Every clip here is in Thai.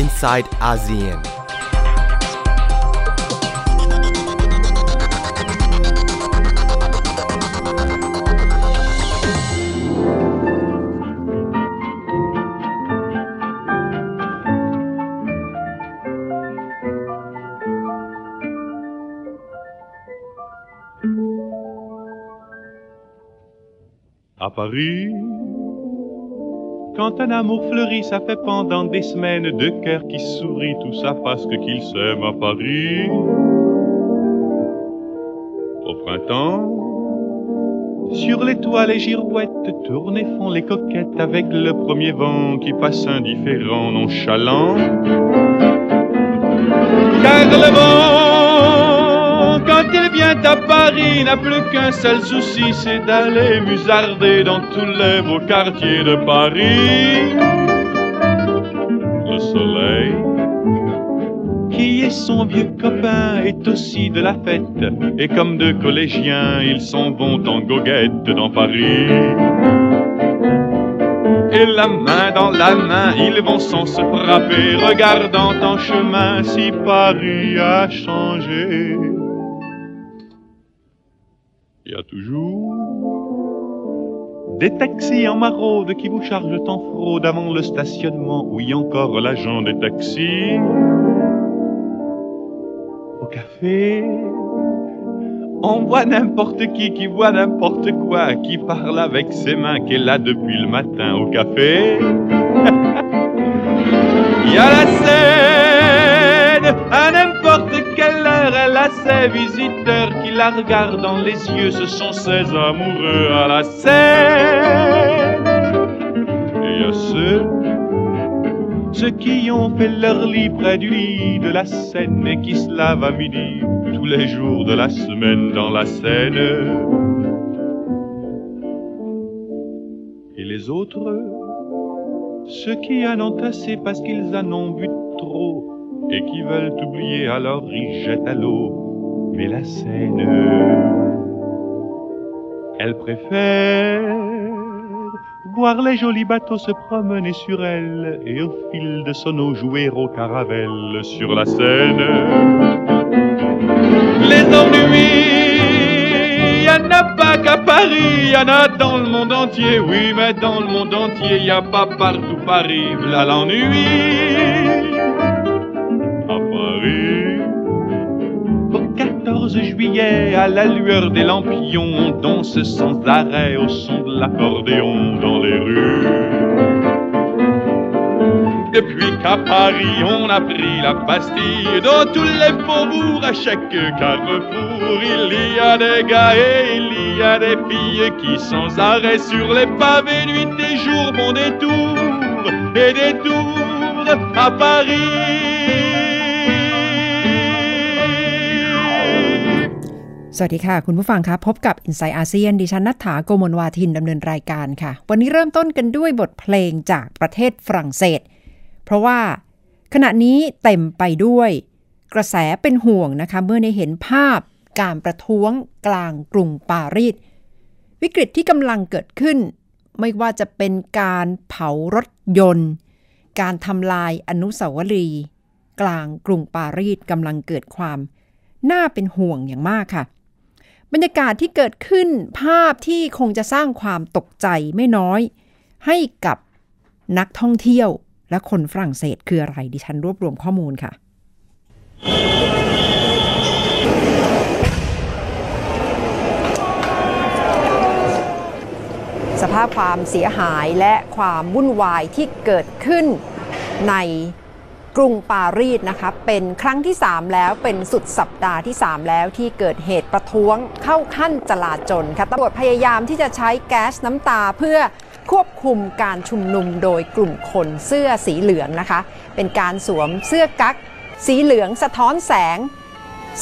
inside ASEAN. À Paris, quand un amour fleurit, ça fait pendant des semaines deux cœurs qui sourient, tout ça parce que qu'ils s'aiment à Paris. Au printemps, sur les toits, les girouettes tournent et font les coquettes avec le premier vent qui passe indifférent, nonchalant. Car le vent, à Paris, n'a plus qu'un seul souci, c'est d'aller musarder dans tous les beaux quartiers de Paris. Le soleil, qui est son vieux copain, est aussi de la fête, et comme deux collégiens, ils s'en vont en goguette dans Paris. Et la main dans la main, ils vont sans se frapper, regardant en chemin si Paris a changé. Il y a toujours des taxis en maraude qui vous chargent en fraude avant le stationnement. Oui, encore l'agent des taxis. Au café, on voit n'importe qui qui voit n'importe quoi, qui parle avec ses mains, qui est là depuis le matin au café. Il y la scène, ses visiteurs qui la regardent dans les yeux, ce sont ses amoureux à la scène. Et a ceux, ceux qui ont fait leur lit près du lit de la Seine et qui se lavent à midi tous les jours de la semaine dans la Seine. Et les autres, ceux qui en ont assez parce qu'ils en ont bu trop et qui veulent oublier alors ils jettent à l'eau. Mais la Seine, elle préfère voir les jolis bateaux se promener sur elle et au fil de son eau jouer au caravelle sur la Seine. Les ennuis, y en a pas qu'à Paris, y en a dans le monde entier, oui, mais dans le monde entier, y a pas partout Paris, là l'ennui. 14 juillet, à la lueur des lampions, on danse sans arrêt au son de l'accordéon dans les rues. Depuis qu'à Paris on a pris la Bastille, dans tous les faubourgs, à chaque carrefour, il y a des gars et il y a des filles qui sans arrêt sur les pavés, nuit et jour, font des tours et des à Paris. สวัสดีค่ะ คุณผู้ฟังคะพบกับ i n s i ซต์อาเซียนดิฉันนัฐาโกมลวาทินดำเนินรายการค่ะ วันนี้เริ่มต้นกันด้วยบทเพลงจากประเทศฝรั่งเศส เพราะว่าขณะนี้เต็มไปด้วย กระแสเป็นห่วงนะคะ เมื่อได้เห็นภาพการประท้วงกลางกรุงปารีสวิกฤตที่กำลังเกิดขึ้น ไม่ว่าจะเป็นการเผารถยนต์ การทำลายอนุสาวรีย์กลางกรุงปารีสกำลังเกิดความ น่าเป็นห่วงอย่างมากค่ะ บรรยากาศที่เกิดขึ้นภาพที่คงจะสร้างความตกใจไม่น้อย ให้กับนักท่องเที่ยวและคนฝรั่งเศสคืออะไรดิฉันรวบรวมข้อมูลค่ะ สภาพความเสียหายและความวุ่นวายที่เกิดขึ้นใน กรุงปารีสนะคะเป็นครั้งที่ 3 แล้วเป็นสุดสัปดาห์ที่ 3 แล้วที่เกิดเหตุประท้วงเข้าขั้นจลาจลค่ะตำรวจพยายามที่จะใช้แก๊สน้ำตาเพื่อควบคุมการชุมนุมโดยกลุ่มคนเสื้อสีเหลืองนะคะ เป็นการสวมเสื้อกั๊กสีเหลืองสะท้อนแสง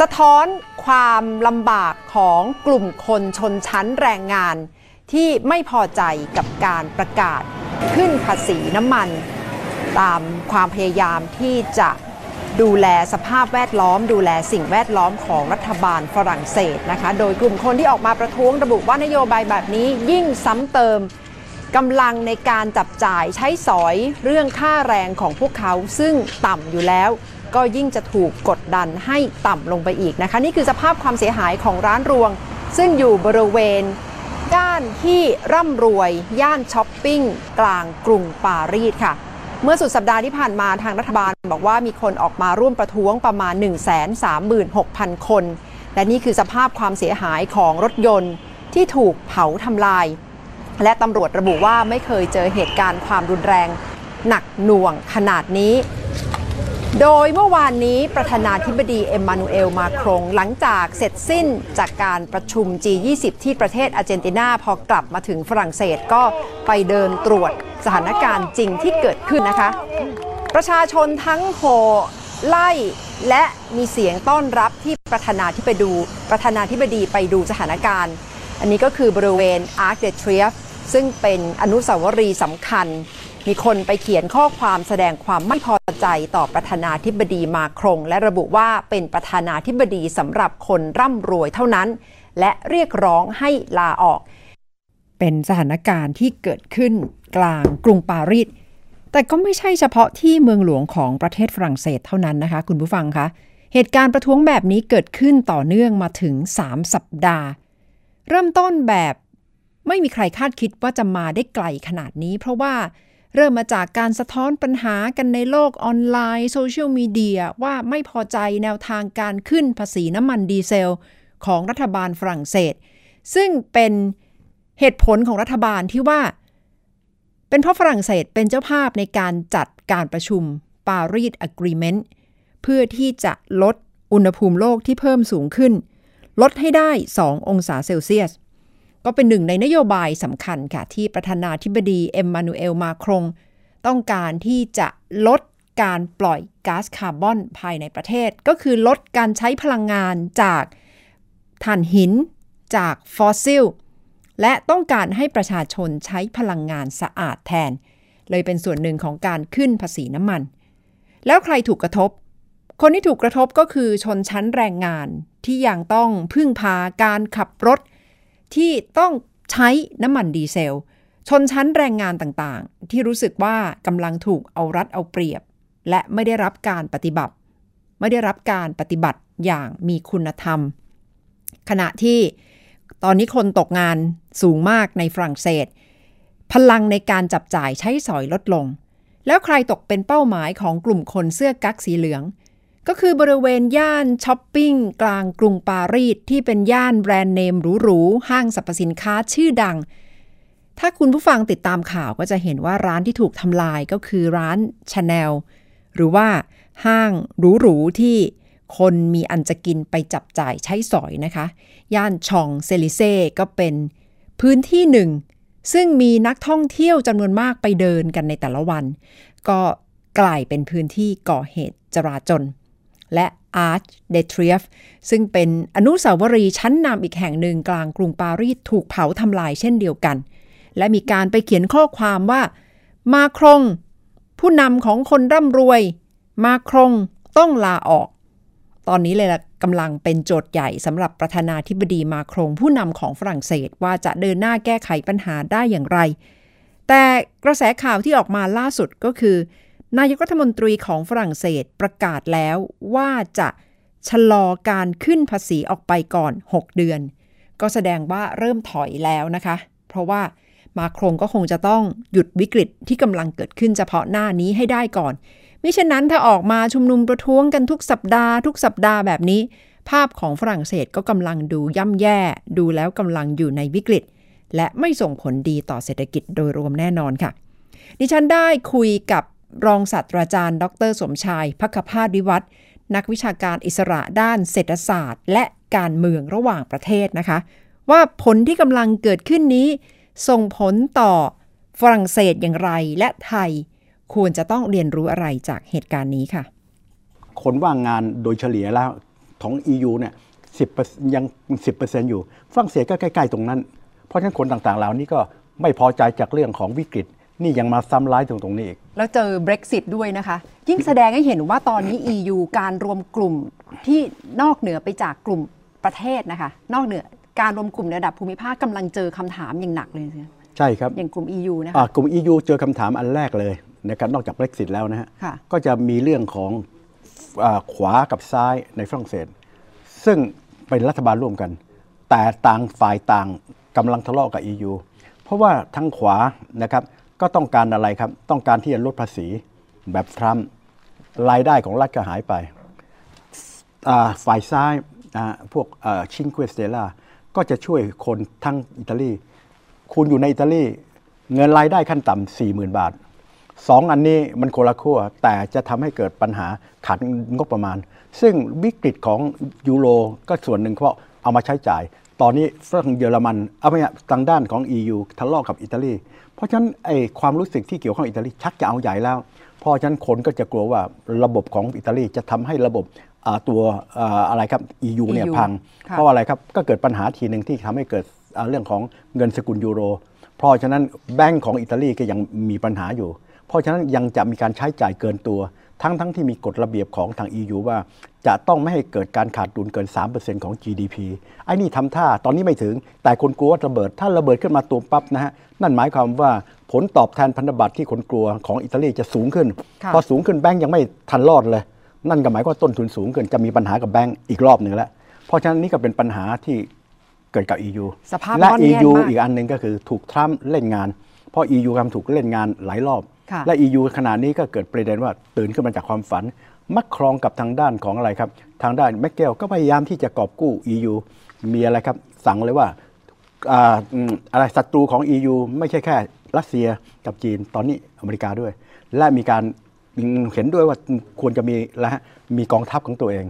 สะท้อนความลำบากของกลุ่มคนชนชั้นแรงงาน ที่ไม่พอใจกับการประกาศขึ้นภาษีน้ำมัน ตามความพยายามที่จะดูแลสภาพแวดล้อม ดูแลสิ่งแวดล้อมของรัฐบาลฝรั่งเศสนะคะ โดยกลุ่มคนที่ออกมาประท้วงระบุว่านโยบายแบบนี้ยิ่งซ้ำเติมกำลังในการจับจ่ายใช้สอยเรื่องค่าแรงของพวกเขาซึ่งต่ำอยู่แล้ว ก็ยิ่งจะถูกกดดันให้ต่ำลงไปอีกนะคะ นี่คือสภาพความเสียหายของร้านรวง ซึ่งอยู่บริเวณย่านที่ร่ำรวย ย่านช้อปปิ้ง กลางกรุงปารีสค่ะ เมื่อสุดสัปดาห์ที่ผ่านมาทางรัฐบาลบอกว่ามีคนออกมาร่วมประท้วงประมาณ 136,000 คน และนี่คือสภาพความเสียหายของรถยนต์ที่ถูกเผาทำลาย และตำรวจระบุว่าไม่เคยเจอเหตุการณ์ความรุนแรง หนักหน่วงขนาดนี้ โดยเมื่อวานนี้ประธานาธิบดีเอ็มมานูเอลมาครงหลังจากเสร็จสิ้นจากการประชุม G20 ที่ประเทศอาร์เจนตินาพอกลับมาถึงฝรั่งเศสก็ไปเดินตรวจสถานการณ์จริงที่เกิดขึ้นนะคะ ประชาชนทั้งโหไล่และมีเสียงต้อนรับที่ประธานาธิบดีประธานาธิบดีไปดูสถานการณ์ อันนี้ก็คือบริเวณ Arc de Triomphe ซึ่งเป็นอนุสาวรีย์สำคัญ มีคนไปเขียนข้อความแสดงความไม่พอใจต่อประธานาธิบดีมาครง และระบุว่าเป็นประธานาธิบดีสำหรับคนร่ำรวยเท่านั้น และเรียกร้องให้ลาออก เป็นสถานการณ์ที่เกิดขึ้นกลางกรุงปารีสแต่ก็ไม่ใช่เฉพาะที่เมืองหลวงของประเทศฝรั่งเศสเท่านั้นนะคะ คุณผู้ฟังคะเหตุการณ์ประท้วงแบบนี้เกิดขึ้นต่อเนื่องมาถึง 3 สัปดาห์ เริ่มต้นแบบไม่มีใครคาดคิดว่าจะมาได้ไกลขนาดนี้ เพราะว่า เริ่มมาจากการสะท้อนปัญหากันในโลกออนไลน์โซเชียลมีเดียว่าไม่พอใจแนวทางการขึ้นภาษีน้ำมันดีเซล ของรัฐบาลฝรั่งเศส ซึ่งเป็นเหตุผลของรัฐบาลที่ว่า เป็นเพราะฝรั่งเศสเป็นเจ้าภาพในการจัดการประชุมปารีสอะกรีเมนต์เพื่อที่จะลดอุณหภูมิโลกที่เพิ่มสูงขึ้น ลดให้ได้ 2 องศาเซลเซียส ก็เป็นหนึ่งในนโยบายสำคัญค่ะ ที่ประธานาธิบดีเอ็มมานูเอลมาครง ต้องการที่จะลดการปล่อยก๊าซคาร์บอนภายในประเทศ ก็คือลดการใช้พลังงานจากถ่านหินจากฟอสซิล และต้องการให้ประชาชนใช้พลังงานสะอาดแทน เลยเป็นส่วนหนึ่งของการขึ้นภาษีน้ำมัน แล้วใครถูกกระทบ คนที่ถูกกระทบก็คือชนชั้นแรงงานที่ยังต้องพึ่งพาการขับรถ ที่ต้องใช้น้ำมันดีเซล ชนชั้นแรงงานต่างๆ ที่รู้สึกว่ากำลังถูกเอารัดเอาเปรียบ และไม่ได้รับการปฏิบัติ ไม่ได้รับการปฏิบัติอย่างมีคุณธรรม ขณะที่ตอนนี้คนตกงานสูงมากในฝรั่งเศส พลังในการจับจ่ายใช้สอยลดลง แล้วใครตกเป็นเป้าหมายของกลุ่มคนเสื้อกั๊กสีเหลือง ก็คือบริเวณย่านช้อปปิ้งกลางกรุงปารีสที่เป็นย่านแบรนด์เนมหรูๆ ห้างสรรพสินค้าชื่อดัง ถ้าคุณผู้ฟังติดตามข่าวก็จะเห็นว่าร้านที่ถูกทำลายก็คือร้านชาแนลหรือว่าห้างหรูๆที่คนมีอันจะกินไปจับจ่ายใช้สอยนะคะ ย่านชองเซลิเซ่ก็เป็นพื้นที่หนึ่ง ซึ่งมีนักท่องเที่ยวจำนวนมากไปเดินกันในแต่ละวัน ก็กลายเป็นพื้นที่ก่อเหตุจลาจล และ Arc de Triomphe ซึ่งเป็นอนุสาวรีย์ชั้นนำอีกแห่งหนึ่งกลางกรุงปารีสถูกเผาทำลายเช่นเดียวกัน และมีการไปเขียนข้อความว่า มาครงผู้นำของคนร่ำรวย มาครงต้องลาออก ตอนนี้เลยละกำลังเป็นโจทย์ใหญ่สำหรับประธานาธิบดีมาครงผู้นำของฝรั่งเศสว่าจะเดินหน้าแก้ไขปัญหาได้อย่างไร แต่กระแสข่าวที่ออกมาล่าสุดก็คือ นายกรัฐมนตรีของฝรั่งเศสประกาศแล้วว่าจะชะลอการขึ้นภาษีออกไปก่อน 6 เดือน ก็แสดงว่าเริ่มถอยแล้วนะคะ เพราะว่ามาโครงก็คงจะต้องหยุดวิกฤตที่กำลังเกิดขึ้นเฉพาะหน้านี้ให้ได้ก่อน มิฉะนั้นถ้าออกมาชุมนุมประท้วงกันทุกสัปดาห์ทุกสัปดาห์แบบนี้ ภาพของฝรั่งเศสก็กำลังดูย่ำแย่ ดูแล้วกำลังอยู่ในวิกฤต และไม่ส่งผลดีต่อเศรษฐกิจโดยรวมแน่นอนค่ะ ดิฉันได้คุยกับ รองศาสตราจารย์ ดร สมชายพักพาสวิวัฒนักวิชาการอิสระด้านเศรษฐศาสตร์ และการเมืองระหว่างประเทศนะคะ ว่าผลที่กำลังเกิดขึ้นนี้ ส่งผลต่อฝรั่งเศสอย่างไรและไทยควรจะต้องเรียนรู้อะไรจากเหตุการณ์นี้ค่ะ คนว่างงานโดยเฉลี่ยแล้วของ EU เนี่ยสิบยัง 10%อยู่ฝรั่งเศสก็ใกล้ ๆ ตรงนั้น เพราะฉะนั้นคนต่างๆ เหล่านี้ก็ไม่พอใจจากเรื่องของวิกฤต นี่ยังมาซ้ำร้ายตรงตรงนี้อีก แล้วเจอ Brexit ด้วยนะคะ ยิ่งแสดงให้เห็นว่าตอนนี้ EU การรวมกลุ่มที่นอกเหนือไปจากกลุ่มประเทศนะคะ นอกเหนือการรวมกลุ่มในระดับภูมิภาคกำลังเจอคำถามอย่างหนักเลยใช่ใช่ครับ อย่างกลุ่ม EU นะอ่าคะกลุ่ม EU เจอคำถามอันแรกเลยนะครับนอกจาก Brexit แล้วนะฮะค่ะก็จะมีเรื่องของอาขวากับซ้ายในฝรั่งเศส ซึ่งเป็นรัฐบาลร่วมกัน แต่ต่างฝ่ายต่างกำลังทะเลาะกับ EU เพราะว่าทั้งขวานะครับ ก็ต้องการอะไรครับ ต้องการที่จะลดภาษีแบบทรัมป์รายได้ของรัฐก็หายไป ฝ่ายซ้ายพวก Cinque Stelle ก็จะช่วยคนทั้งอิตาลี คุณอยู่ในอิตาลี เงินรายได้ขั้นต่ำสี่หมื่นบาทสองอันนี้มันคนละขั้วแต่จะทำให้เกิดปัญหาขาดงบประมาณ ซึ่งวิกฤตของยูโรก็ส่วนหนึ่งเพราะเอามาใช้จ่าย ตอนนี้ฝรั่งเยอรมันเอาไม่ทางด้านของ EU ทะเลาะกับอิตาลี เพราะฉะนั้นไอ้ความรู้สึกที่เกี่ยวข้องอิตาลีชักจะเอาใหญ่แล้ว เพราะฉะนั้นคนก็จะกลัวว่าระบบของอิตาลีจะทำให้ระบบอ่าตัวอ่าอะไรครับ EU เนี่ย EU พังค่ะเพราะอะไรครับก็เกิดปัญหาทีหนึ่งที่ทำให้เกิดอ่าเรื่องของเงินสกุลยูโร เพราะฉะนั้นแบงก์ของอิตาลีก็ยังมีปัญหาอยู่ เพราะฉะนั้นยังจะมีการใช้จ่ายเกินตัว ทั้งทั้งที่มีกฎระเบียบของทาง EU ว่า จะต้องไม่ให้เกิดการขาดดุลเกิน 3%ของ GDP ไอ้นี่ทำท่าตอนนี้ไม่ถึง แต่คนกลัวว่าระเบิด ถ้าระเบิดขึ้นมาตูมปั๊บนะฮะ นั่นหมายความว่าผลตอบแทนพันธบัตรที่คนกลัวของอิตาลีจะสูงขึ้นค่ะพอสูงขึ้นแบงก์ยังไม่ทันรอดเลย นั่นก็หมายความว่าต้นทุนสูงขึ้นจะมีปัญหากับแบงก์อีกรอบหนึ่งแล้ว เพราะฉะนั้นนี่ก็เป็นปัญหาที่เกิดกับ EU สภาพและร้อนเงียน EU มากอีกอันหนึ่งก็คือถูกทรัมป์เล่นงาน เพราะ EU กำลังถูกเล่นงานหลายรอบค่ะและ EU ขณะนี้ก็เกิดประเด็นว่าตื่นขึ้นมาจากความฝัน มักครองกับทางด้านของอะไรครับ ทางด้านแมกเกลก็พยายามที่จะกอบกู้ EU มีอะไรครับ สั่งเลยว่าอ่าอืมอะไรศัตรูของ EU ไม่ใช่แค่รัสเซียกับจีนตอนนี้อเมริกาด้วย และมีการเห็นด้วยว่าควรจะมีและมีกองทัพของตัวเอง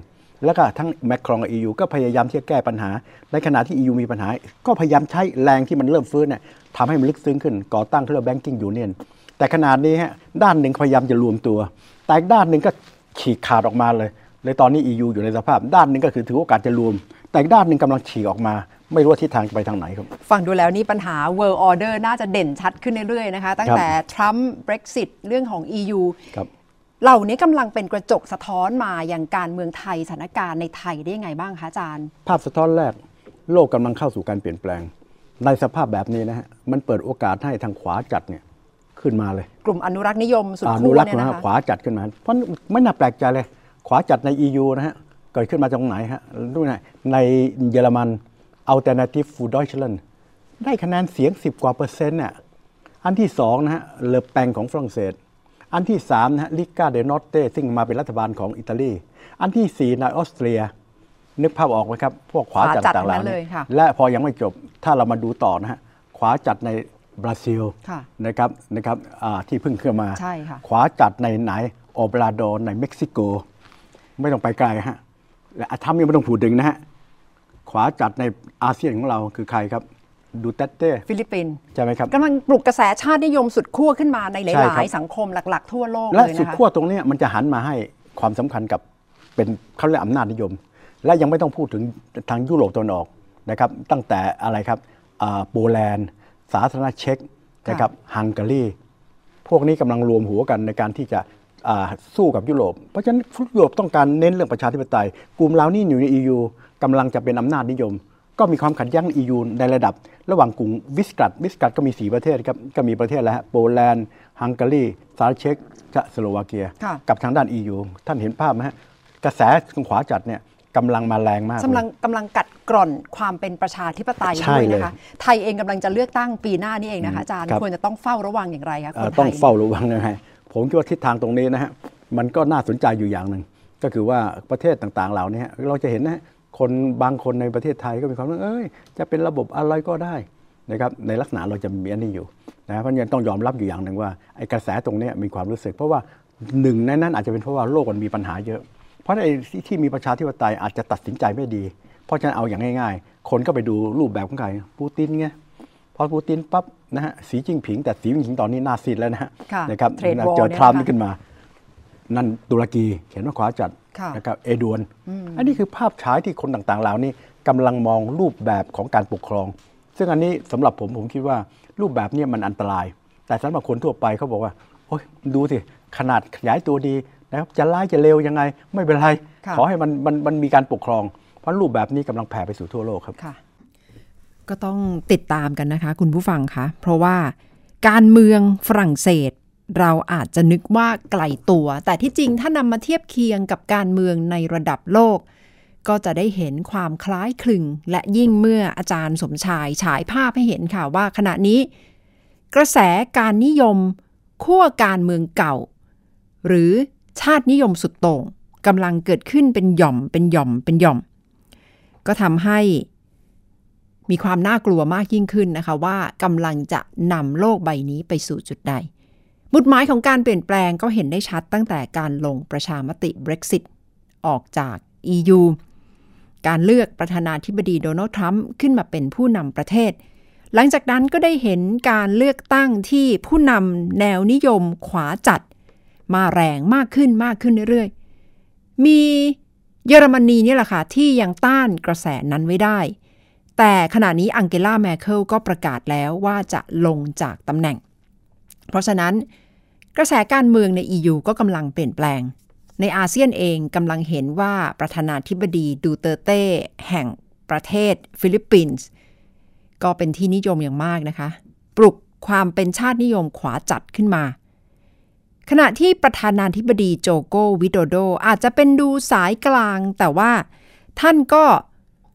แล้วก็ทั้งแมคครองกับ EU ก็พยายามที่จะแก้ปัญหา ในขณะที่ EU มีปัญหา ก็พยายามใช้แรงที่มันเริ่มฟื้นเนี่ยทำให้มันลึกซึ้งขึ้นก่อตั้งเขาเรียกแบงกิ้งยูเนียนแต่ขนาดนี้ฮะด้านหนึ่งพยายามจะรวมตัว แต่อีกด้านหนึ่งก็ฉีกขาดออกมาเลยเลยตอนนี้ EU อยู่ในสภาพ ด้านหนึ่งก็คือถือโอกาสจะรวม แต่อีกด้านหนึ่งกำลังฉีกออกมา ไม่รู้ว่าทิศทางจะไปทางไหนครับฟังดูแล้วนี่ปัญหา world order น่าจะเด่นชัดขึ้นเรื่อยๆนะคะ ตั้งครับแต่ทรัมป์ Brexit เรื่องของ EU ครับ เหล่านี้กำลังเป็นกระจกสะท้อนมาอย่างการเมืองไทยสถานการณ์ในไทยได้ยังไงบ้างคะอาจารย์ ภาพสะท้อนแรก โลกกำลังเข้าสู่การเปลี่ยนแปลง ในสภาพแบบนี้นะฮะมันเปิดโอกาสให้ทางขวาจัดเนี่ยขึ้นมาเลย กลุ่มอนุรักษ์นิยมสุดอนุขั้วรักษ์เนี่ยนะนะฮะคะขวาจัดขึ้นมา เพราะไม่น่าแปลกใจเลย ขวาจัดใน EU นะฮะเกิดขึ้นมาจากตรงไหนฮะดูหน่อยในเยอรมัน Alternative für Deutschland ได้คะแนนเสียง 10 กว่าเปอร์เซ็นต์เนี่ยอันที่สองนะฮะเลอแปงของฝรั่งเศส อันที่สามนะฮะลิก้าเดนอตเต้ซึ่งมาเป็นรัฐบาลของอิตาลี อันที่สี่ในออสเตรีย นึกภาพออกไหมครับ พวกขวาจัดขวาจัดต่างๆเหล่าทั้งนั้นนี้เลยค่ะและพอยังไม่จบถ้าเรามาดูต่อนะฮะขวาจัดในบราซิลค่ะนะครับนะครับอ่าที่เพิ่งขึ้นมาใช่ค่ะขวาจัดในไหนโอบราโดรในเม็กซิโก ไม่ต้องไปไกลฮะและอาทัมยังไม่ต้องพูดถึงนะฮะขวาจัดในอาเซียนของเราคือใครครับ ดูเตเต้ฟิลิปปินส์ใช่ไหมครับกำลังปลุกกระแสชาตินิยมสุดขั้วขึ้นมาในหใช่ลาครัยบๆสังคมหลัก ๆ ทั่วโลกและเลยสุดนะคะขั้วตรงเนี้ยมันจะหันมาให้ความสำคัญกับเป็นเขาเรียกอำนาจนิยม และยังไม่ต้องพูดถึงทางยุโรปตะวันออกนะครับตั้งแต่อะไรครับอ่าโปแลนด์ สาธารณรัฐเช็กนะครับฮังการีพวกนี้กำลังรวมหัวกันในการที่จะอ่าสู้กับยุโรป เพราะฉะนั้นยุโรปต้องการเน้นเรื่องประชาธิปไตย กลุ่มเหล่านี้อยู่ใน EU กำลังจะเป็นอำนาจนิยม ก็มีความขัดแย้ง EU ในระดับ ระหว่างกลุ่มวิสกัดวิสกัดก็มี 4 ประเทศครับก็มีประเทศแล้วฮะโปแลนด์ฮังการีสาธารณรัฐเช็กและสโลวาเกีย ค่ะ กับทางด้าน EU ท่านเห็นภาพไหมฮะกระแสทางขวาจัดเนี่ยกำลังมาแรงมากเลยกำลังกำลังกัดกร่อนความเป็นประชาธิปไตยใช่ด้วยเลยนะคะ ไทยเองกำลังจะเลือกตั้งปีหน้านี่เองนะคะอาจารย์ครับ ควรจะต้องเฝ้าระวังอย่างไรคะคเอ่อนไทต้องยเฝ้าระวังนะฮะผมคิดว่าทิศทางตรงนี้นะฮะ มันก็น่าสนใจอยู่อย่างหนึ่ง ก็คือว่าประเทศต่างๆ เหล่านี้ฮะเราจะเห็นนะฮะ คนบางคนในประเทศไทยก็มีความว่าเอ้ยจะเป็นระบบอะไรก็ได้นะครับในลักษณะเราจะมีอันนี้อยู่นะเพราะฉะนั้นต้องยอมรับอยู่อย่างหนึ่งว่าไอ้กระแสตรงเนี้ยมีความรู้สึก เพราะว่าหนึ่งในนั้นอาจจะเป็นเพราะว่าโลกมันมีปัญหาเยอะ เพราะไอ้ที่ที่มีประชาธิปไตยอาจจะตัดสินใจไม่ดี เพราะฉะนั้นเอาอย่างง่าย ๆ คนก็ไปดูรูปแบบของใครปูตินไงพอปูตินปั๊บนะฮะสีจิ้งผิงแต่สีจิ้งผิงตอนนี้หน้าซีดแล้วนะฮะค่ะนะครับ Trade war เจอเนี่ยทรัมป์นะคะนี่ขึ้นมา นั่นตุรกีเขียนว่าขวาจัดค่ะนะครับเอดวน อันนี้คือภาพฉายที่คนต่างๆเหล่านี้กำลังมองรูปแบบของการปกครอง ซึ่งอันนี้สำหรับผมผมคิดว่ารูปแบบเนี้มันอันตราย แต่สำหรับคนทั่วไปเขาบอกว่าโอ้ยดูสิขนาดขยายตัวดีนะครับจะร้ายจะเลวยังไง ไม่เป็นไรค่ะขอให้มันมันมันมีการปกครอง เพราะรูปแบบนี้กำลังแผ่ไปสู่ทั่วโลกครับค่ะก็ต้องติดตามกันนะคะ คุณผู้ฟังคะเพราะว่าการเมืองฝรั่งเศส เราอาจจะนึกว่าไกลตัว แต่ที่จริงถ้านำมาเทียบเคียงกับการเมืองในระดับโลก ก็จะได้เห็นความคล้ายคลึง และยิ่งเมื่ออาจารย์สมชายฉายภาพให้เห็นค่ะว่าขณะนี้ กระแสการนิยมขั้วการเมืองเก่า หรือชาตินิยมสุดโต่งกำลังเกิดขึ้นเป็นหย่อมเป็นหย่อมเป็นหย่อม ก็ทำให้มีความน่ากลัวมากยิ่งขึ้นนะคะว่ากำลังจะนำโลกใบนี้ไปสู่จุดใด บุตหมายของการเปลี่ยนแปลงก็เห็นได้ชัดตั้งแต่การลงประชามติ Brexit ออกจาก EU การเลือกประธานาธิบดีโดนัลด์ทรัมป์ขึ้นมาเป็นผู้นำประเทศ หลังจากนั้นก็ได้เห็นการเลือกตั้งที่ผู้นำแนวนิยมขวาจัด มาแรงมากขึ้นมากขึ้นเรื่อยๆ มีเยอรมนีนี่แหละค่ะ ที่ยังต้านกระแสนั้นไว้ได้ แต่ขณะนี้อังเกลาแมเคิลก็ประกาศแล้วว่าจะลงจากตำแหน่ง เพราะฉะนั้นกระแสการเมืองใน EU ก็กำลังเปลี่ยนแปลง ในอาเซียนเองกำลังเห็นว่าประธานาธิบดีดูเตเต้แห่งประเทศฟิลิปปินส์ก็เป็นที่นิยมอย่างมากนะคะ ปลุกความเป็นชาตินิยมขวาจัดขึ้นมา ขณะที่ประธานาธิบดีโจโกวิโดโดอาจจะเป็นดูสายกลาง แต่ว่าท่านก็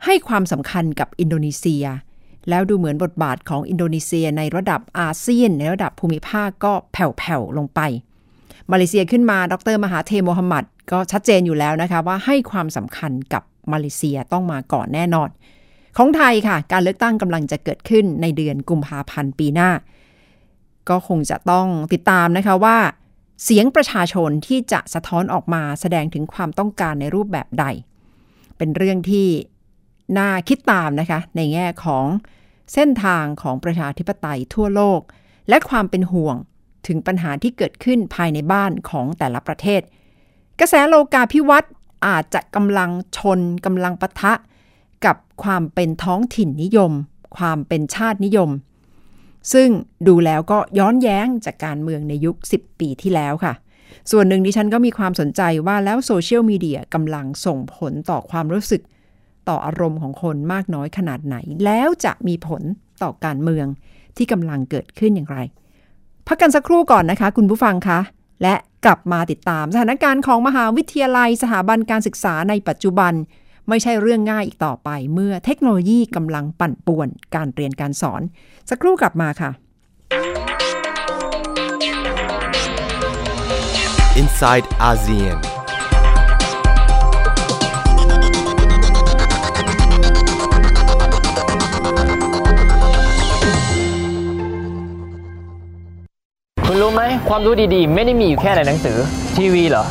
ให้ความสำคัญกับอินโดนีเซีย แล้วดูเหมือนบทบาทของอินโดนีเซียในระดับอาเซียน ในระดับภูมิภาคก็แผ่วๆลงไป มาเลเซียขึ้นมา ดร มหาเทโมฮัมหมัดก็ชัดเจนอยู่แล้วนะคะว่าให้ความสำคัญกับมาเลเซียต้องมาก่อนแน่นอน ของไทยค่ะ การเลือกตั้งกำลังจะเกิดขึ้นในเดือนกุมภาพันธ์ปีหน้า ก็คงจะต้องติดตามนะคะว่า เสียงประชาชนที่จะสะท้อนออกมาแสดงถึงความต้องการในรูปแบบใด เป็นเรื่องที่ น่าคิดตามนะคะ ในแง่ของเส้นทางของประชาธิปไตยทั่วโลก และความเป็นห่วงถึงปัญหาที่เกิดขึ้นภายในบ้านของแต่ละประเทศ กระแสโลกาภิวัตน์อาจจะกำลังชนกำลังปะทะ กับความเป็นท้องถิ่นนิยม ความเป็นชาตินิยม ซึ่งดูแล้วก็ย้อนแย้งจากการเมืองในยุค 10 ปีที่แล้วค่ะ ส่วนหนึ่งดิฉันก็มีความสนใจว่าแล้วโซเชียลมีเดียกำลังส่งผลต่อความรู้สึก ต่ออารมณ์ของคนมากน้อยขนาดไหน แล้วจะมีผลต่อการเมืองที่กำลังเกิดขึ้นอย่างไร พักกันสักครู่ก่อนนะคะ คุณผู้ฟังคะ และกลับมาติดตามสถานการณ์ของมหาวิทยาลัยสถาบันการศึกษาในปัจจุบัน ไม่ใช่เรื่องง่ายอีกต่อไป เมื่อเทคโนโลยีกำลังปั่นป่วนการเรียนการสอน สักครู่กลับมาค่ะ Inside ASEAN. ไหมความรู้ดีๆ ไม่ได้มีอยู่แค่ในหนังสือ ทีวีเหรอ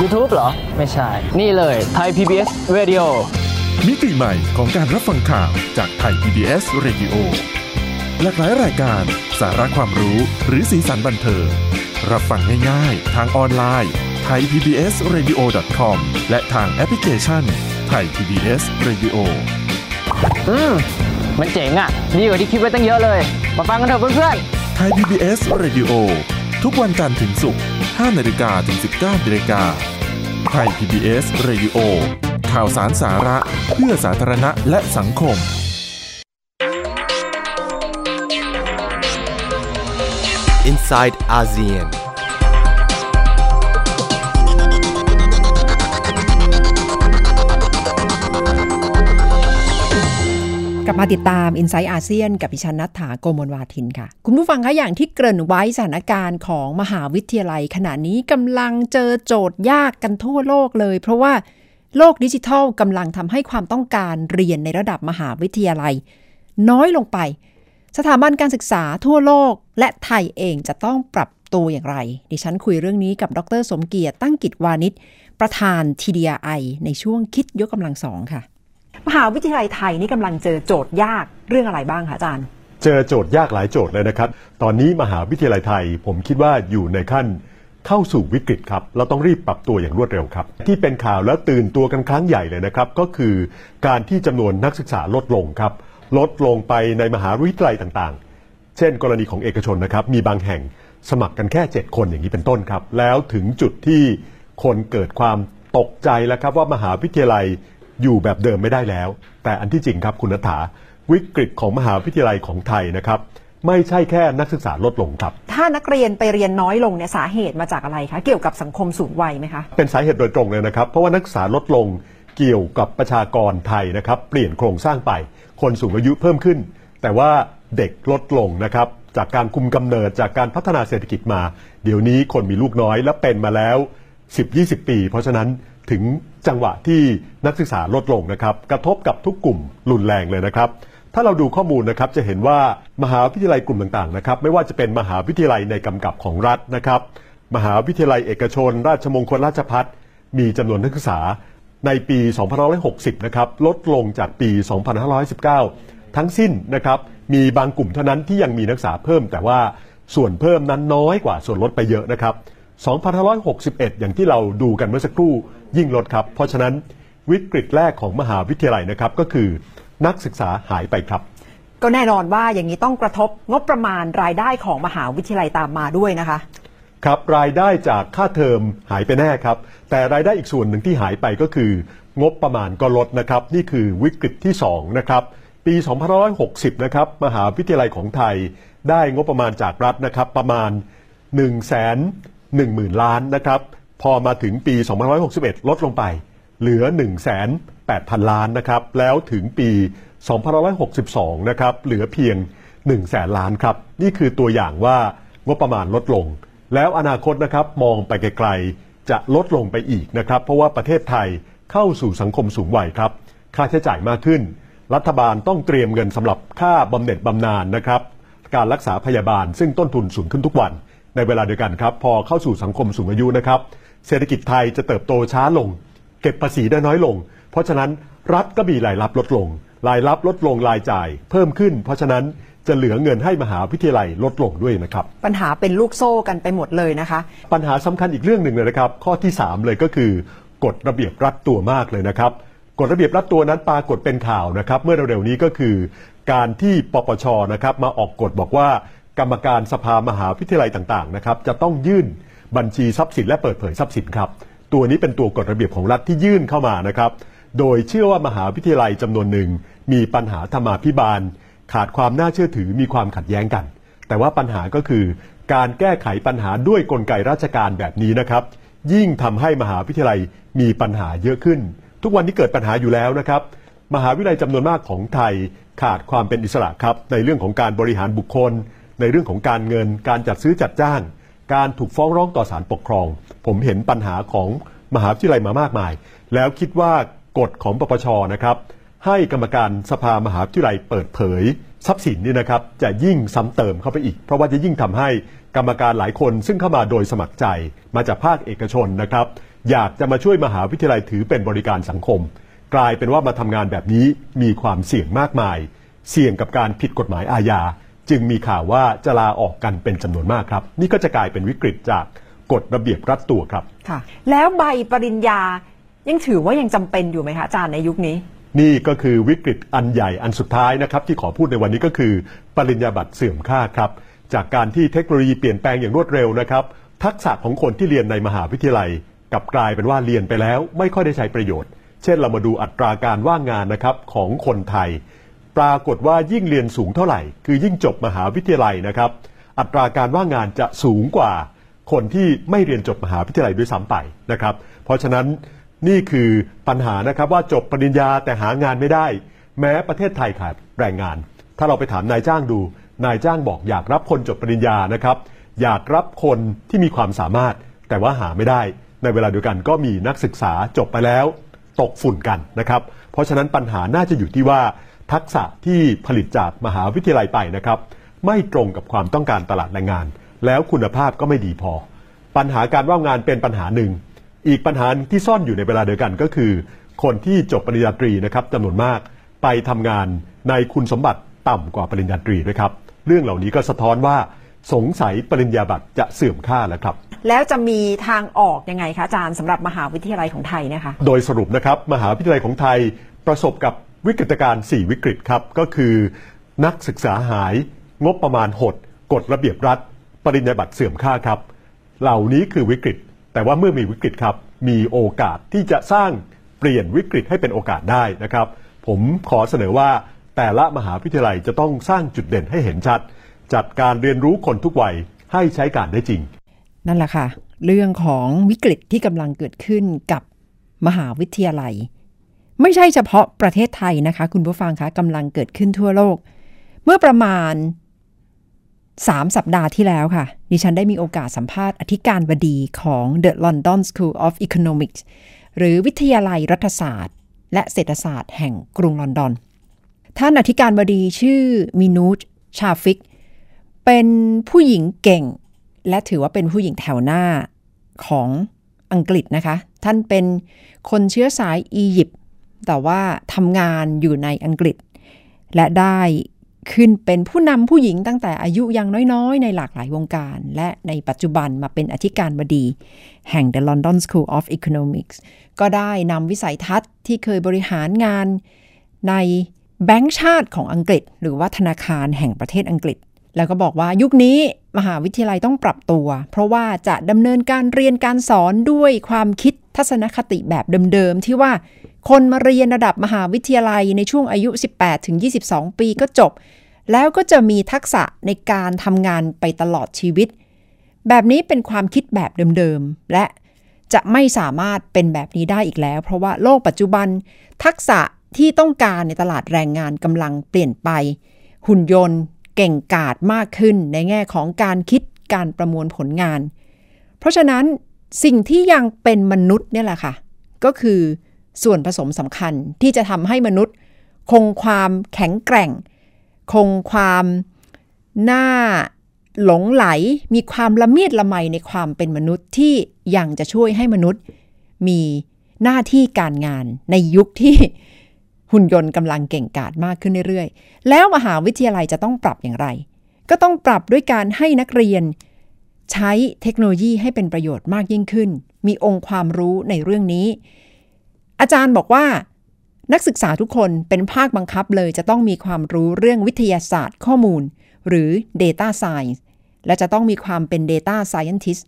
YouTube เหรอ ไม่ใช่ นี่เลยไทย PBS Radio มิติใหม่ของการรับฟังข่าวจากไทย PBS Radio หลากหลายรายการสาระความรู้หรือสีสันบันเทิงรับฟังง่ายๆ ทางออนไลน์ไทย PBS Radio com และทางแอปพลิเคชันไทย PBS Radio อืม มันเจ๋งอะ่ะ ดีกว่าที่คิดไว้ตั้งเยอะเลย มาฟังกันเถอะเพื่อนไทย PBS Radio ทุกวันจันทร์ถึงศุกร์5นาฬิกาถึง 19นาฬิกาไทย PBS Radio ข่าวสารสาระเพื่อสาธารณะและสังคม Inside ASEAN. กลับมาติดตาม i n s i ซต์อาเซียนกับพิชันนัทถาโกมลวาทินค่ะ คุณผู้ฟังคะอย่างที่เกริ่นไว้สถานการณ์ของมหาวิทยาลัย ขณะนี้กำลังเจอโจทย์ยากกันทั่วโลกเลย เพราะว่าโลกดิจิทัลกำลังทำให้ความต้องการเรียนในระดับมหาวิทยาลัย น้อยลงไป สถาบันการศึกษาทั่วโลกและไทยเองจะต้องปรับตัวอย่างไร ดิฉันคุยเรื่องนี้กับดร สมเกียรติตั้งกิจวานิชประธาน TDI ในช่วงคิดยกกำลังสองค่ะ มหาวิทยาลัยไทยนี่กำลังเจอโจทย์ยากเรื่องอะไรบ้างคะอาจารย์ เจอโจทย์ยากหลายโจทย์เลยนะครับ ตอนนี้มหาวิทยาลัยไทย ผมคิดว่าอยู่ในขั้นเข้าสู่วิกฤตครับ เราต้องรีบปรับตัวอย่างรวดเร็วครับ ที่เป็นข่าวแล้วตื่นตัวกันครั้งใหญ่เลยนะครับ ก็คือการที่จำนวนนักศึกษาลดลงครับ ลดลงไปในมหาวิทยาลัยต่างๆ เช่น กรณีของเอกชนนะครับ มีบางแห่งสมัครกันแค่ 7 คนอย่างนี้เป็นต้นครับ แล้วถึงจุดที่คนเกิดความตกใจแล้วครับว่ามหาวิทยาลัย อยู่แบบเดิมไม่ได้แล้ว แต่อันที่จริงครับคุณนัฐาวิกฤตของมหาวิทยาลัยของไทยนะครับไม่ใช่แค่นักศึกษาลดลงครับ ถ้านักเรียนไปเรียนน้อยลงเนี่ยสาเหตุมาจากอะไรคะ เกี่ยวกับสังคมสูงวัยไหมคะ เป็นสาเหตุโดยตรงเลยนะครับ เพราะว่านักศึกษาลดลงเกี่ยวกับประชากรไทยนะครับ เปลี่ยนโครงสร้างไป คนสูงอายุเพิ่มขึ้น แต่ว่าเด็กลดลงนะครับ จากการคุมกำเนิดจากการพัฒนาเศรษฐกิจมา เดี๋ยวนี้คนมีลูกน้อยและเป็นมาแล้ว 10-20 ปี เพราะฉะนั้นถึง จังหวะที่นักศึกษาลดลงนะครับ กระทบกับทุกกลุ่มรุนแรงเลยนะครับ ถ้าเราดูข้อมูลนะครับจะเห็นว่ามหาวิทยาลัยกลุ่มต่างๆนะครับ ไม่ว่าจะเป็นมหาวิทยาลัยในกำกับของรัฐนะครับ มหาวิทยาลัยเอกชน ราชมงคลราชภัฏมีจำนวนนักศึกษาในปี 2560 นะครับ ลดลงจากปี 2519 ทั้งสิ้นนะครับ มีบางกลุ่มเท่านั้นที่ยังมีนักศึกษาเพิ่ม แต่ว่าส่วนเพิ่มนั้นน้อยกว่าส่วนลดไปเยอะนะครับ 2561 อย่างที่เราดูกันเมื่อสักครู่ยิ่งลดครับ เพราะฉะนั้นวิกฤตแรกของมหาวิทยาลัยนะครับก็คือนักศึกษาหายไปครับ ก็แน่นอนว่าอย่างนี้ต้องกระทบงบประมาณรายได้ของมหาวิทยาลัยตามมาด้วยนะคะครับรายได้จากค่าเทอมหายไปแน่ครับ แต่รายได้อีกส่วนหนึ่งที่หายไปก็คือ งบประมาณก็ลดนะครับ นี่คือวิกฤตที่2นะครับปี2560 นะครับ มหาวิทยาลัยของไทยได้งบประมาณจากรัฐนะครับ ประมาณ1 1 0 0 0 0 ล้านนะครับ พอมาถึงปี 2561 ลดลงไป เหลือ 1 8 0 0 0 ล้านนะครับ แล้วถึงปี2562 นะครับ เหลือเพียง1 0 0 0 0แสนล้านครับ นี่คือตัวอย่างว่างบประมาณลดลง แล้วอนาคตนะครับมองไปไกลๆ จะลดลงไปอีกนะครับ เพราะว่าประเทศไทยเข้าสู่สังคมสูงวัยครับ ค่าใช้จ่ายมากขึ้น รัฐบาลต้องเตรียมเงินสำหรับค่าบำเหน็จบำนาญนะครับ การรักษาพยาบาลซึ่งต้นทุนสูงขึ้นทุกวัน ในเวลาเดียวกันครับ พอเข้าสู่สังคมสูงอายุนะครับ เศรษฐกิจไทยจะเติบโตช้าลง เก็บภาษีได้น้อยลง เพราะฉะนั้นรัฐก็มีรายรับลดลง รายรับลดลงรายจ่าย เพิ่มขึ้น เพราะฉะนั้นจะเหลือเงินให้มหาวิทยาลัยลดลงด้วยนะครับ ปัญหาเป็นลูกโซ่กันไปหมดเลยนะคะ ปัญหาสำคัญอีกเรื่องหนึ่งเลยนะครับ ข้อที่ 3 เลยก็คือกฎระเบียบรัดตัวมากเลยนะครับกฎระเบียบรัดตัวนั้นปรากฏเป็นข่าวนะครับ เมื่อเร็วๆนี้ก็คือ การที่ปปชนะครับมาออกกฎบอกว่า กรรมการสภามหาวิทยาลัยต่างๆนะครับจะต้องยื่นบัญชีทรัพย์สินและเปิดเผยทรัพย์สินครับตัวนี้เป็นตัวกฎระเบียบของรัฐที่ยื่นเข้ามานะครับ โดยเชื่อว่ามหาวิทยาลัยจำนวนหนึ่ง มีปัญหาธรรมาภิบาล ขาดความน่าเชื่อถือมีความขัดแย้งกัน แต่ว่าปัญหาก็คือ การแก้ไขปัญหาด้วยกลไกราชการแบบนี้นะครับ ยิ่งทำให้มหาวิทยาลัยมีปัญหาเยอะขึ้น ทุกวันนี้เกิดปัญหาอยู่แล้วนะครับ มหาวิทยาลัยจำนวนมากของไทยขาดความเป็นอิสระครับในเรื่องของการบริหารบุคคล ในเรื่องของการเงินการจัดซื้อจัดจ้าง การถูกฟ้องร้องต่อศาลปกครอง ผมเห็นปัญหาของมหาวิทยาลัยมามากมาย แล้วคิดว่ากฎของปปชนะครับ ให้กรรมการสภามหาวิทยาลัยเปิดเผย ทรัพย์สินนี่นะครับ จะยิ่งซ้ำเติมเข้าไปอีก เพราะว่าจะยิ่งทำให้กรรมการหลายคนซึ่งเข้ามาโดยสมัครใจ มาจากภาคเอกชนนะครับ อยากจะมาช่วยมหาวิทยาลัยถือเป็นบริการสังคม กลายเป็นว่ามาทำงานแบบนี้มีความเสี่ยงมากมาย เสี่ยงกับการผิดกฎหมายอาญา จึงมีข่าวว่าจะลาออกกันเป็นจำนวนมากครับ นี่ก็จะกลายเป็นวิกฤตจากกฎระเบียบรัดตัวครับ ค่ะ แล้วใบปริญญายังถือว่ายังจำเป็นอยู่ไหมคะอาจารย์ในยุคนี้ นี่ก็คือวิกฤตอันใหญ่อันสุดท้ายนะครับ ที่ขอพูดในวันนี้ก็คือ ปริญญาบัตรเสื่อมค่าครับ จากการที่เทคโนโลยีเปลี่ยนแปลงอย่างรวดเร็วนะครับ ทักษะของคนที่เรียนในมหาวิทยาลัยกลับกลายเป็นว่าเรียนไปแล้ว ไม่ค่อยได้ใช้ประโยชน์ เช่นเรามาดูอัตราการว่างงานนะครับของคนไทย ปรากฏว่ายิ่งเรียนสูงเท่าไหร่ คือยิ่งจบมหาวิทยาลัยนะครับ อัตราการว่างงานจะสูงกว่าคนที่ไม่เรียนจบมหาวิทยาลัยด้วยซ้ำไปนะครับ เพราะฉะนั้นนี่คือปัญหานะครับว่าจบปริญญาแต่หางานไม่ได้ แม้ประเทศไทยขาดแรงงาน ถ้าเราไปถามนายจ้างดู นายจ้างบอกอยากรับคนจบปริญญานะครับ อยากรับคนที่มีความสามารถแต่ว่าหาไม่ได้ ในเวลาเดียวกันก็มีนักศึกษาจบไปแล้ว ตกฝุ่นกันนะครับ เพราะฉะนั้นปัญหาน่าจะอยู่ที่ว่า ทักษะที่ผลิตจากมหาวิทยาลัยไปนะครับ ไม่ตรงกับความต้องการตลาดแรงงาน แล้วคุณภาพก็ไม่ดีพอ ปัญหาการว่างงานเป็นปัญหาหนึ่ง อีกปัญหาที่ซ่อนอยู่ในเวลาเดียวกันก็คือ คนที่จบปริญญาตรีนะครับจำนวนมากไปทำงานในคุณสมบัติต่ำกว่าปริญญาตรีด้วยครับ เรื่องเหล่านี้ก็สะท้อนว่าสงสัยปริญญาบัตรจะเสื่อมค่าแล้วครับ แล้วจะมีทางออกยังไงคะอาจารย์สำหรับมหาวิทยาลัยของไทยเนะคะ โดยสรุปนะครับมหาวิทยาลัยของไทยประสบกับ วิกฤตการณ์4วิกฤตครับ ก็คือ นักศึกษาหาย งบประมาณหด กฎระเบียบรัฐ ปริญญาบัตรเสื่อมค่าครับ เหล่านี้คือวิกฤต แต่ว่าเมื่อมีวิกฤตครับ มีโอกาสที่จะสร้างเปลี่ยนวิกฤตให้เป็นโอกาสได้นะครับ ผมขอเสนอว่าแต่ละมหาวิทยาลัยจะต้องสร้างจุดเด่นให้เห็นชัด จัดการเรียนรู้คนทุกวัยให้ใช้การได้จริง นั่นแหละค่ะ เรื่องของวิกฤตที่กำลังเกิดขึ้นกับมหาวิทยาลัย ไม่ใช่เฉพาะประเทศไทยนะคะ คุณผู้ฟังคะกำลังเกิดขึ้นทั่วโลก เมื่อประมาณ 3 สัปดาห์ที่แล้วค่ะ ดิฉันได้มีโอกาสสัมภาษณ์อธิการบดีของ The London School of Economics หรือวิทยาลัยรัฐศาสตร์ และเศรษฐศาสตร์แห่งกรุงลอนดอน ท่านอธิการบดีชื่อมินูชชาฟิก เป็นผู้หญิงเก่ง และถือว่าเป็นผู้หญิงแถวหน้าของอังกฤษนะคะ ท่านเป็นคนเชื้อสายอียิปต์ แต่ว่าทำงานอยู่ในอังกฤษ และได้ขึ้นเป็นผู้นำผู้หญิงตั้งแต่อายุยังน้อยๆ ในหลากหลายวงการ และในปัจจุบันมาเป็นอธิการบดี แห่ง The London School of Economics ก็ได้นำวิสัยทัศน์ที่เคยบริหารงานในแบงก์ชาติของอังกฤษ หรือว่าธนาคารแห่งประเทศอังกฤษ แล้วก็บอกว่ายุคนี้มหาวิทยาลัยต้องปรับตัว เพราะว่าจะดำเนินการเรียนการสอนด้วยความคิด ทัศนคติแบบเดิมๆ ที่ว่าคนมาเรียนระดับมหาวิทยาลัยในช่วงอายุ 18-22 ปีก็จบ แล้วก็จะมีทักษะในการทำงานไปตลอดชีวิต แบบนี้เป็นความคิดแบบเดิมๆ และจะไม่สามารถเป็นแบบนี้ได้อีกแล้ว เพราะว่าโลกปัจจุบัน ทักษะที่ต้องการในตลาดแรงงานกำลังเปลี่ยนไป หุ่นยนต์ เก่งกาจมากขึ้นในแง่ของการคิดการประมวลผลงาน เพราะฉะนั้น สิ่งที่ยังเป็นมนุษย์เนี่ยแหละค่ะ ก็คือส่วนผสมสำคัญที่จะทำให้มนุษย์ คงความแข็งแกร่ง คงความน่าหลงไหล มีความละเมียดละไมในความเป็นมนุษย์ที่ยังจะช่วยให้มนุษย์ มีหน้าที่การงานในยุคที่หุ่นยนต์กำลังเก่งกาจมากขึ้นเรื่อยๆ แล้วมหาวิทยาลัยจะต้องปรับอย่างไร ก็ต้องปรับด้วยการให้นักเรียน ใช้เทคโนโลยีให้เป็นประโยชน์มากยิ่งขึ้น มีองค์ความรู้ในเรื่องนี้ อาจารย์บอกว่า นักศึกษาทุกคนเป็นภาคบังคับเลยจะต้องมีความรู้เรื่องวิทยาศาสตร์ข้อมูล หรือ Data Science และจะต้องมีความเป็น Data Scientist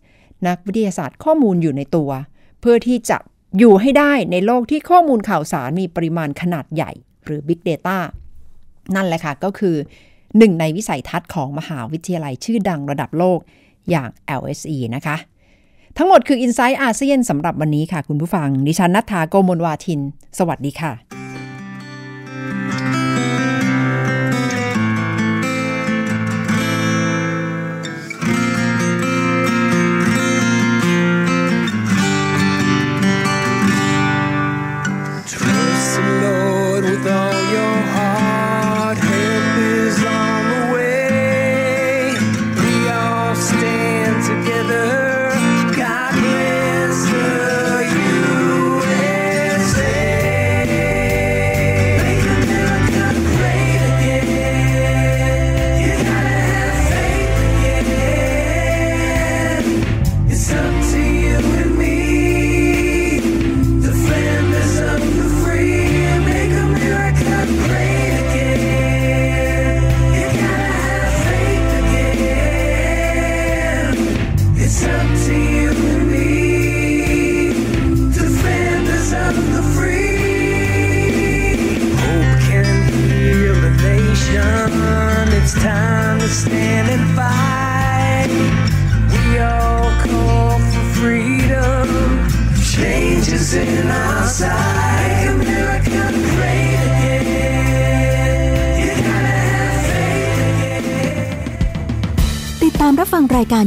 นักวิทยาศาสตร์ข้อมูลอยู่ในตัว เพื่อที่จะอยู่ให้ได้ในโลกที่ข้อมูลข่าวสารมีปริมาณขนาดใหญ่ หรือ Big Data นั่นแหละค่ะก็คือหนึ่งในวิสัยทัศน์ของมหาวิทยาลัยชื่อดังระดับโลก อย่าง LSE นะคะ ทั้งหมดคือ i n s i ซต์อาเซียนสำหรับวันนี้ค่ะคุณผู้ฟัง ดิฉันนัฐาโกมลวาทิน สวัสดีค่ะ